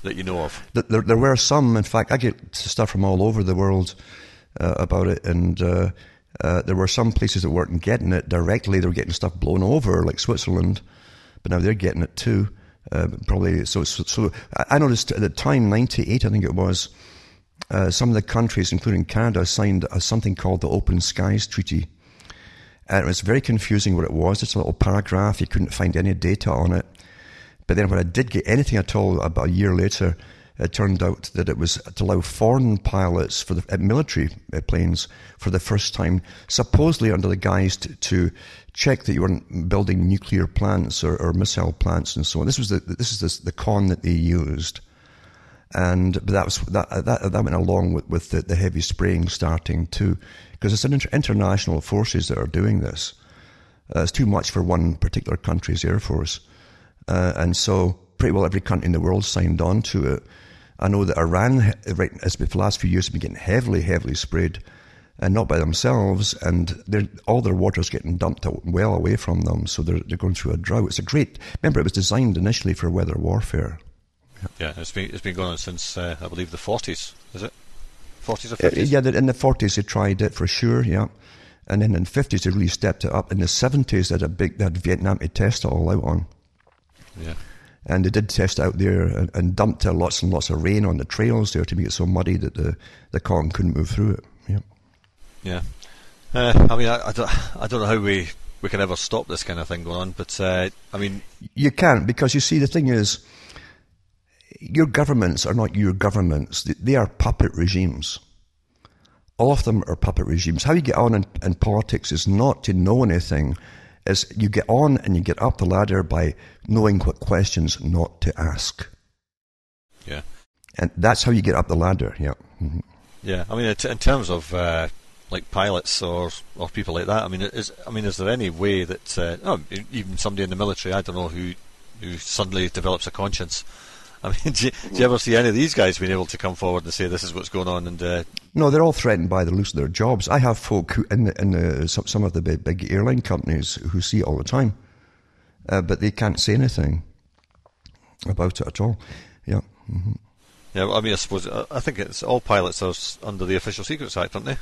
Speaker 2: that you know of?
Speaker 3: There, there were some. In fact, I get stuff from all over the world uh, about it, and uh, uh, there were some places that weren't getting it directly. They were getting stuff blown over, like Switzerland, but now they're getting it too. Uh, probably so, so, so. I noticed at the time, '98, I think it was. Uh, some of the countries, including Canada, signed something called the Open Skies Treaty. And it was very confusing what it was. It's a little paragraph. You couldn't find any data on it. But then when I did get anything at all about a year later, it turned out that it was to allow foreign pilots for the military uh, planes for the first time, supposedly under the guise to, to check that you weren't building nuclear plants or, or, missile plants and so on. This was the this is the, the con that they used, and but that was that that, that went along with, with the, the heavy spraying starting too, because it's an inter- international forces that are doing this. Uh, it's too much for one particular country's air force. Uh, and so pretty well every country in the world signed on to it. I know that Iran, right, as for the last few years, has been getting heavily, heavily sprayed and not by themselves, and all their water's getting dumped well away from them, so they're, they're going through a drought. It's a great. Remember, it was designed initially for weather warfare.
Speaker 2: Yeah, it's been it's been going on since uh, I believe the forties. Is it forties or fifties?
Speaker 3: Uh, yeah, in the forties they tried it for sure. Yeah, and then in the fifties they really stepped it up. In the seventies they had a big they had Vietnam to test it all out on.
Speaker 2: Yeah.
Speaker 3: And they did test out there and, and dumped lots and lots of rain on the trails there to make it so muddy that the, the cotton couldn't move through it. Yeah.
Speaker 2: Yeah. Uh, I mean, I, I, don't, I don't know how we, we can ever stop this kind of thing going on, but uh, I mean.
Speaker 3: You can't, because you see, the thing is, your governments are not your governments, they are puppet regimes. All of them are puppet regimes. How you get on in, in politics is not to know anything, is you get on and you get up the ladder by knowing what questions not to ask.
Speaker 2: Yeah.
Speaker 3: And that's how you get up the ladder, yeah. Mm-hmm.
Speaker 2: Yeah, I mean, in terms of uh, like pilots or or people like that, I mean, is I mean, is there any way that uh, oh, even somebody in the military, I don't know, who who suddenly develops a conscience I mean, <laughs> do you, do you, ever see any of these guys being able to come forward and say this is what's going on? And uh...
Speaker 3: no, they're all threatened by the loss of their jobs. I have folk who in the, in the, some, some of the big, big, airline companies who see it all the time, uh, but they can't say anything about it at all. Yeah. Mm-hmm.
Speaker 2: Yeah, well, I mean, I suppose I think it's all pilots are under the Official Secrets Act, aren't they?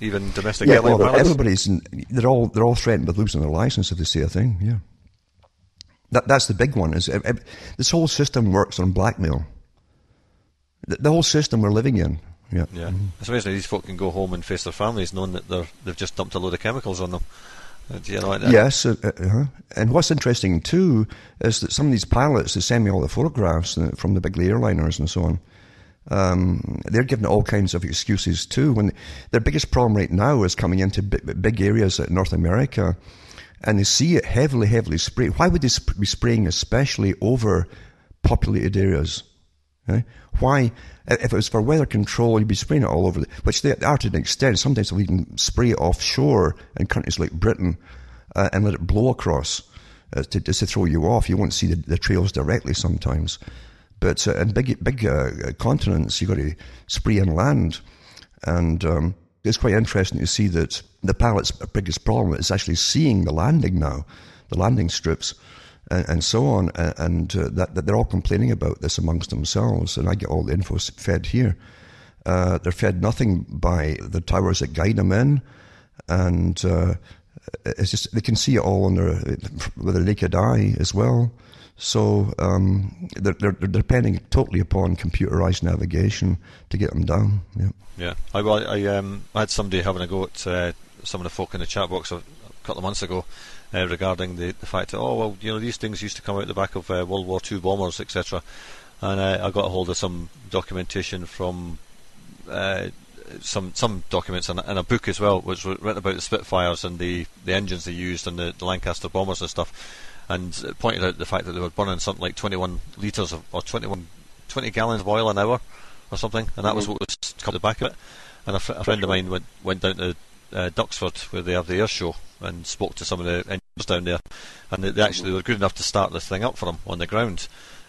Speaker 2: Even domestic
Speaker 3: yeah,
Speaker 2: airline
Speaker 3: well,
Speaker 2: pilots.
Speaker 3: Everybody's in, they're all they're all threatened with losing their license if they say a thing. Yeah. That, that's the big one. Is this whole system works on blackmail. The, the whole system we're living in. Yeah.
Speaker 2: Yeah. It's amazing these folk can go home and face their families knowing that they're they've just dumped a load of chemicals on them. Uh, you know,
Speaker 3: yes, uh, uh, and what's interesting too is that some of these pilots they send me all the photographs uh, from the big airliners and so on. Um, they're giving all kinds of excuses too. When their biggest problem right now is coming into big, big areas like North America and they see it heavily, heavily sprayed. Why would they be spraying especially over populated areas? Eh? Why, if it was for weather control, you'd be spraying it all over, the, which they are to an extent. Sometimes they'll even spray it offshore in countries like Britain uh, and let it blow across uh, to, just to throw you off. You won't see the, the trails directly sometimes. But uh, in big, big uh, continents, you've got to spray inland. And um, it's quite interesting to see that the pilot's biggest problem is actually seeing the landing now, the landing strips, and, and so on, and uh, that, that, they're all complaining about this amongst themselves. And I get all the info fed here. Uh, they're fed nothing by the towers that guide them in, and uh, it's just they can see it all on their with their naked eye as well. So um, they're, they're, depending totally upon computerized navigation to get them down. Yeah.
Speaker 2: Yeah. I, I, um, I had somebody having a go at uh, some of the folk in the chat box a couple of months ago uh, regarding the, the fact that, oh, well, you know, these things used to come out the back of uh, World War II bombers, etc. And uh, I got a hold of some documentation from uh, some some documents and, and, a book as well, which was written about the Spitfires and the, the engines they used and the, the Lancaster bombers and stuff and pointed out the fact that they were burning something like 21 litres of, or 21, 20 gallons of oil an hour or something, and that mm-hmm. was what was coming the back of it. And a, fr- a friend of mine went, went down to uh, Duxford where they have the air show and spoke to some of the engineers down there, and they, they actually were good enough to start this thing up for them on the ground.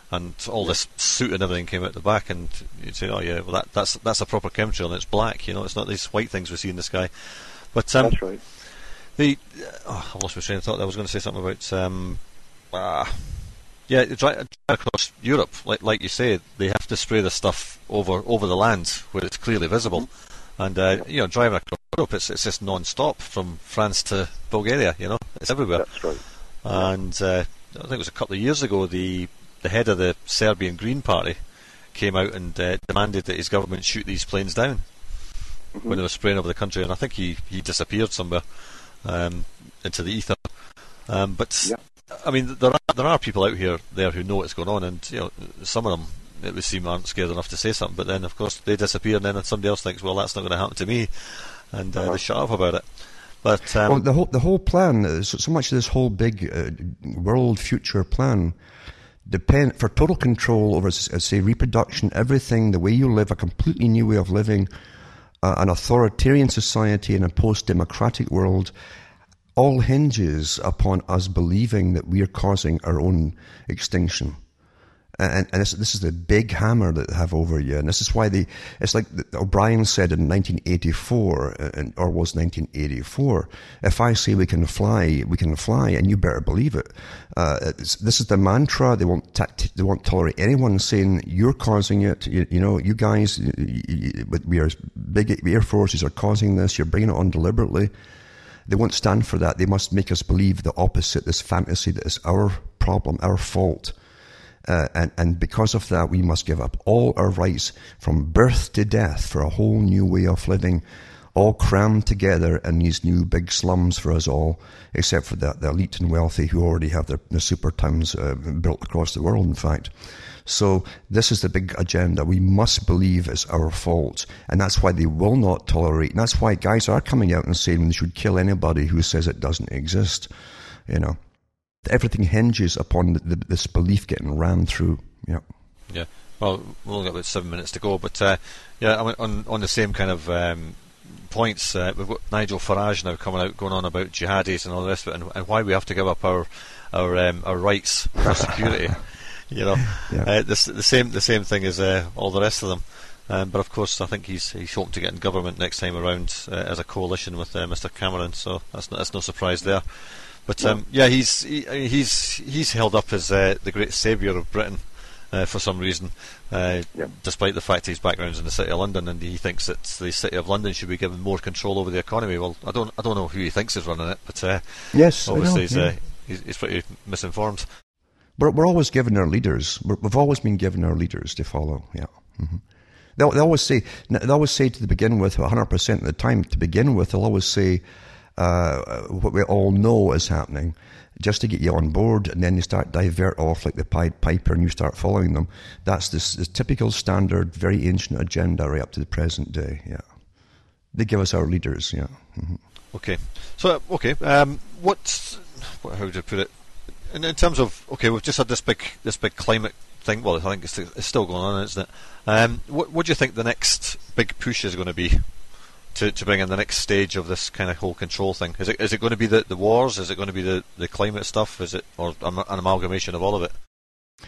Speaker 2: And all this soot and everything came out the back, and you'd say, "Oh yeah, well that, that's that's a proper chemtrail, and it's black. You know, it's not these white things we see in the sky."
Speaker 6: But um, that's right.
Speaker 2: The oh, I've lost my train of thought. I was going to say something about um, uh, yeah, right across Europe, like like you say, they have to spray the stuff over over the land where it's clearly visible. Mm-hmm. And uh, you know, driving across Europe, it's it's just non-stop from France to Bulgaria. You know, it's everywhere.
Speaker 6: That's right.
Speaker 2: And uh, I think it was a couple of years ago, the the head of the Serbian Green Party came out and uh, demanded that his government shoot these planes down mm-hmm. when they were spraying over the country, and I think he, he disappeared somewhere um, into the ether. Um, but
Speaker 6: yeah.
Speaker 2: I mean, there are there are people out here there who know what's going on, and you know, some of them it would seem aren't scared enough to say something. But then, of course, they disappear, and then somebody else thinks, "Well, that's not going to happen to me," and uh, uh-huh. they shut up about it. But um,
Speaker 3: well, the whole the whole plan, is, so much of this whole big uh, world future plan, depend for total control over, say, reproduction, everything, the way you live, a completely new way of living, uh, an authoritarian society in a post-democratic world all hinges upon us believing that we are causing our own extinction. And, and this, this, is the big hammer that they have over you. And this is why they, it's like O'Brien said in 1984, uh, or was 1984, if I say we can fly, we can fly, and you better believe it. Uh, this is the mantra. They won't, t- they won't tolerate anyone saying you're causing it. You, you know, you guys, we are big air forces are causing this. You're bringing it on deliberately. They won't stand for that. They must make us believe the opposite, this fantasy that is our problem, our fault. Uh, and, and because of that, we must give up all our rights from birth to death for a whole new way of living, all crammed together in these new big slums for us all, except for the, the elite and wealthy who already have their, their super towns uh, built across the world, in fact. So this is the big agenda. We must believe it's our fault. And that's why they will not tolerate. And that's why guys are coming out and saying they should kill anybody who says it doesn't exist. You know, everything hinges upon the, the, this belief getting rammed through. Yeah.
Speaker 2: Yeah. Well, we've only got about seven minutes to go, but uh, yeah, on on the same kind of um, points, uh, we've got Nigel Farage now coming out, going on about jihadis and all this, and, and why we have to give up our our um, our rights for security. <laughs> you know, yeah. uh, the, the same the same thing as uh, all the rest of them. Um, but of course, I think he's he's hoping to get in government next time around uh, as a coalition with uh, Mr. Cameron. So that's no, that's no surprise there. But um, yeah, he's he, he's he's held up as uh, the great saviour of Britain. Uh, for some reason, uh, yep. despite the fact his background's in the city of London, and he thinks that the city of London should be given more control over the economy. Well, I don't, I don't know who he thinks is running it, but uh,
Speaker 3: yes,
Speaker 2: obviously
Speaker 3: he's, yeah.
Speaker 2: he's, he's, pretty misinformed.
Speaker 3: We're, we're always given our leaders. we have always been given our leaders to follow. Yeah. Mm-hmm. They'll, they always say, they always say to begin with, 100% of the time, to begin with, they'll always say uh, what we all know is happening just to get you on board, and then they start divert off like the Pied Piper, and you start following them. That's this, typical standard, very ancient agenda right up to the present day. Yeah, they give us our leaders. Yeah. Mm-hmm.
Speaker 2: Okay. So okay, um, what? How would I put it? In, in terms of okay, we've just had this big this big climate thing. Well, I think it's, it's still going on, isn't it? Um, what, what do you think the next big push is going to be to, to bring in the next stage of this kind of whole control thing? Is it is it going to be the, the wars? Is it going to be the, the climate stuff? Is it or an amalgamation of all of it?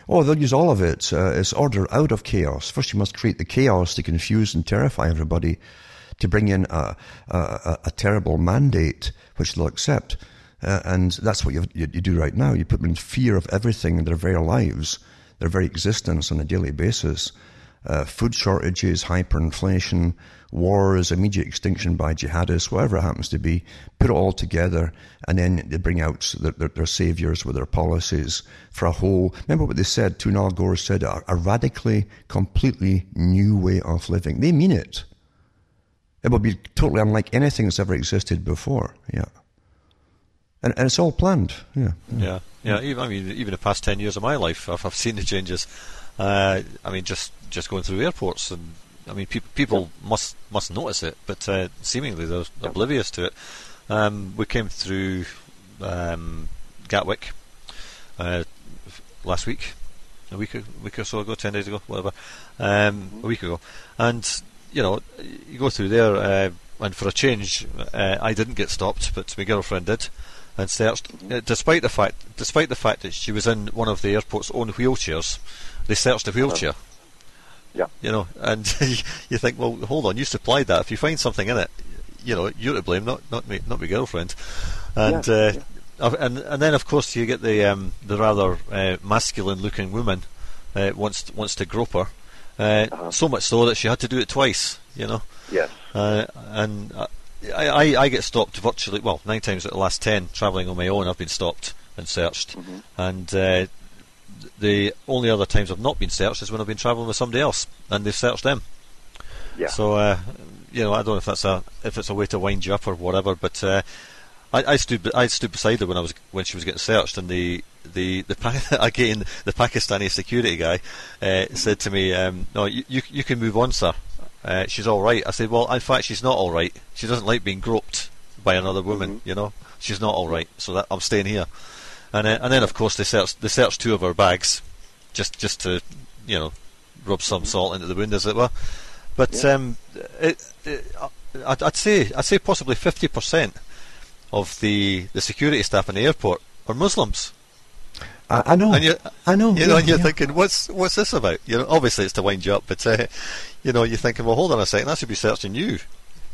Speaker 3: Oh, they'll use all of it. Uh, it's order out of chaos. First, you must create the chaos to confuse and terrify everybody, to bring in a, a, a terrible mandate which they'll accept. Uh, and that's what you, you, you, do right now. You put them in fear of everything in their very lives, their very existence on a daily basis. Uh, food shortages, hyperinflation, wars, immediate extinction by jihadists, whatever it happens to be, put it all together, and then they bring out their, their, their saviors with their policies for a whole. Remember what they said? To Al Gore said, a, a radically, completely new way of living. They mean it. It will be totally unlike anything that's ever existed before. Yeah and, and it's all planned. Yeah,
Speaker 2: yeah, yeah. Even, I mean, even the past ten years of my life, I've, I've seen the changes. Uh, I mean, just just going through airports, and I mean, pe- people must must notice it, but uh, seemingly they're oblivious to it. Um, we came through um, Gatwick uh, last week, a week a week or so ago, ten days ago, whatever, um, a week ago, and you know, you go through there, uh, and for a change, uh, I didn't get stopped, but my girlfriend did and searched. Uh, despite the fact, despite the fact that she was in one of the airport's own wheelchairs, they searched the wheelchair.
Speaker 6: Yeah.
Speaker 2: You know, and <laughs> you think, well, hold on, you supplied that. If you find something in it, you know, you're to blame, not not me, not my girlfriend. And yeah, uh, yeah. and and then of course you get the um, the rather uh, masculine-looking woman uh, wants wants to grope her. Uh, uh-huh. So much so that she had to do it twice. You know.
Speaker 6: Yes.
Speaker 2: Uh, and uh, I, I, get stopped virtually, well, nine times out of the last ten travelling on my own, I've been stopped and searched. Mm-hmm. And uh, the only other times I've not been searched is when I've been travelling with somebody else and they've searched them.
Speaker 6: Yeah.
Speaker 2: So, uh, you know, I don't know if that's a if it's a way to wind you up or whatever, but uh, I, I, stood I stood beside her when I was when she was getting searched, and the the the <laughs> again the Pakistani security guy uh, said to me, um, "No, you, you you can move on, sir." Uh, she's all right. I said, well, in fact, she's not all right. She doesn't like being groped by another woman. Mm-hmm. You know, she's not all right. So that I'm staying here. And uh, and then of course they searched they searched two of her bags, just just to you know rub some mm-hmm. salt into the wound, as it were. But yeah. um, it, it, I'd, I'd say I'd say possibly fifty percent of the the security staff in the airport are Muslims.
Speaker 3: I, I know.
Speaker 2: And you,
Speaker 3: I know.
Speaker 2: You know,
Speaker 3: yeah,
Speaker 2: and you're
Speaker 3: yeah.
Speaker 2: thinking, what's what's this about? You know, obviously it's to wind you up, but uh, you know, you're thinking, well, hold on a second, I should be searching you.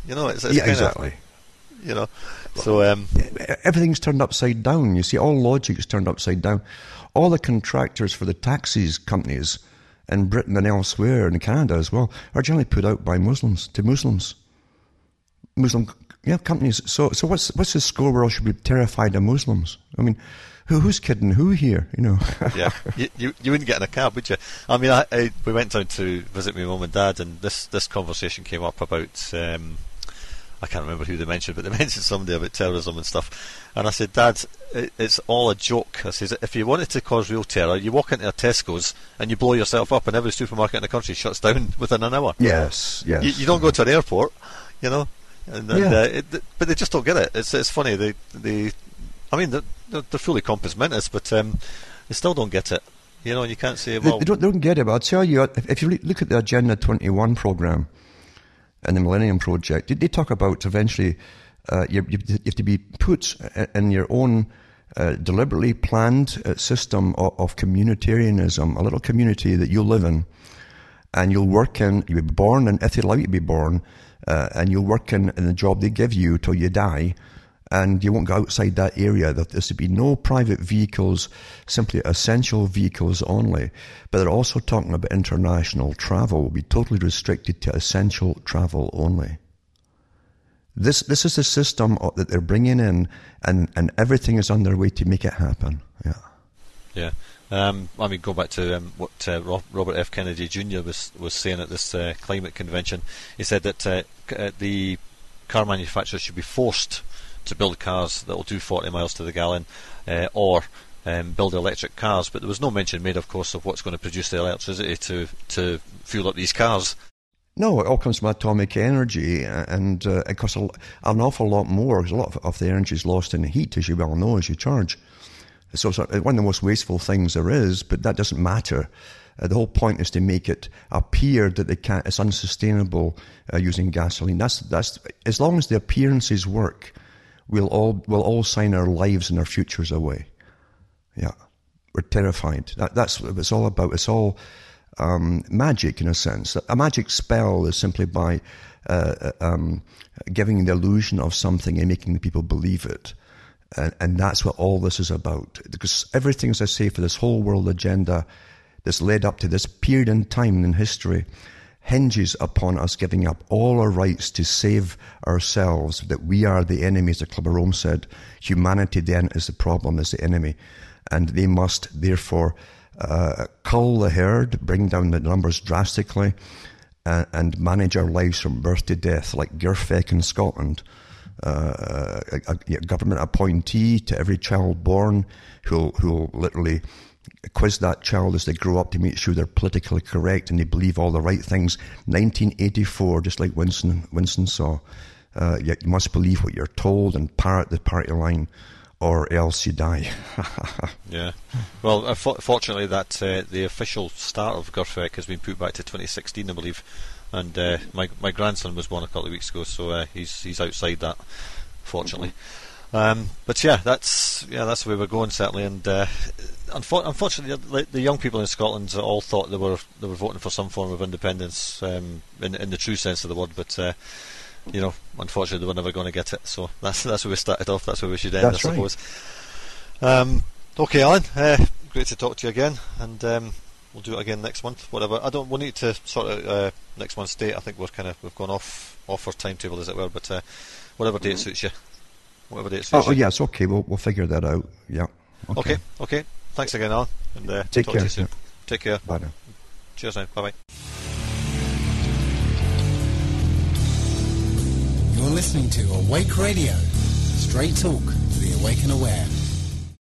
Speaker 2: You know, it's, it's
Speaker 3: yeah, exactly.
Speaker 2: You know, so um,
Speaker 3: Everything's turned upside down. You see, all logic's turned upside down. All the contractors for the taxis companies in Britain and elsewhere, in Canada as well, are generally put out by Muslims to Muslims. Muslim, yeah, companies. So, so what's what's the score where all should be terrified of Muslims? I mean, who who's kidding who here? You know. <laughs>
Speaker 2: yeah, you, you you wouldn't get in a cab, would you? I mean, I, I we went down to visit my mum and dad, and this this conversation came up about. Um, I can't remember who they mentioned, but they <laughs> mentioned somebody about terrorism and stuff. And I said, Dad, it, it's all a joke. I says, if you wanted to cause real terror, you walk into a Tesco's and you blow yourself up, and every supermarket in the country shuts down <laughs> within an hour.
Speaker 3: yes, yes.
Speaker 2: You, you don't go to an airport, you know. And, and,
Speaker 3: Yeah.
Speaker 2: uh, it, but they just don't get it. It's it's funny. They they, I mean, they're, they're fully compos mentis, but um, they still don't get it. You know, and you can't say,
Speaker 3: They,
Speaker 2: well,
Speaker 3: they don't, they don't get it, but I'll tell you, if, if you look at the Agenda 21 program and the Millennium Project, they, they talk about eventually uh, you, you, you have to be put in your own uh, deliberately planned uh, system of, of communitarianism, a little community that you live in, and you'll work in, you'll be born, and if they allow you to be born, uh, and you'll work in, in the job they give you till you die, and you won't go outside that area. That there should be no private vehicles, simply essential vehicles only. But they're also talking about international travel will be totally restricted to essential travel only. This this is the system that they're bringing in, and, and everything is on their way to make it happen. Yeah.
Speaker 2: Yeah. Um, I mean, go back to um, what uh, Robert F. Kennedy Jr. was was saying at this uh, climate convention. He said that uh, uh, the car manufacturers should be forced to build cars that will do 40 miles to the gallon, uh, or um, build electric cars. But there was no mention made, of course, of what's going to produce the electricity to to fuel up these cars.
Speaker 3: No, it all comes from atomic energy, uh, and uh, it costs a, an awful lot more because a lot of, of the energy is lost in heat, as you well know, as you charge. So it's one of the most wasteful things there is, but that doesn't matter. Uh, the whole point is to make it appear that they can't, it's unsustainable uh, using gasoline. That's that's as long as the appearances work, we'll all we'll all sign our lives and our futures away. Yeah, we're terrified. That, that's what it's all about. It's all um, magic in a sense. A magic spell is simply by uh, um, giving the illusion of something and making the people believe it. And, and that's what all this is about. Because everything, as I say, for this whole world agenda that's led up to this period in time in history hinges upon us giving up all our rights to save ourselves, that we are the enemies, as Club of Rome said. Humanity then is the problem, is the enemy. And they must therefore uh, cull the herd, bring down the numbers drastically, uh, and manage our lives from birth to death, like GIRFEC in Scotland. Uh, a, a government appointee to every child born who'll literally quiz that child as they grow up to make sure they're politically correct and they believe all the right things. 1984, just like Winston, Winston saw, uh, you, must believe what you're told and parrot the party line, or else you die. <laughs>
Speaker 2: Yeah. Well, uh, for- fortunately, that uh, the official start of GIRFEC has been put back to 2016, I believe. And uh, my my grandson was born a couple of weeks ago, so uh, he's he's outside that, fortunately. Um, but yeah, that's yeah, that's the way we're going certainly. And uh, unfor- unfortunately, the, the young people in Scotland all thought they were they were voting for some form of independence um, in in the true sense of the word. But uh, you know, unfortunately, they were never going to get it. So <laughs> that's that's where we started off. That's where we should end,
Speaker 3: That's
Speaker 2: I
Speaker 3: right.
Speaker 2: suppose. Um, okay, Alan. Uh, great to talk to you again, and um, we'll do it again next month. Whatever. I don't. We need to sort of uh, next month's date. I think we're kind of we've gone off off our timetable as it were. But uh, whatever date suits you. Whatever date
Speaker 3: oh,
Speaker 2: suits
Speaker 3: oh, yes, okay, we'll, we'll figure that out. Yeah.
Speaker 2: Okay. Okay. Thanks again, Alan. And uh,
Speaker 3: Take
Speaker 2: talk
Speaker 3: care.
Speaker 2: to you soon. Take care.
Speaker 3: Bye now.
Speaker 2: Cheers now. Bye bye.
Speaker 7: You're listening to Awake Radio, straight talk for the awake and aware.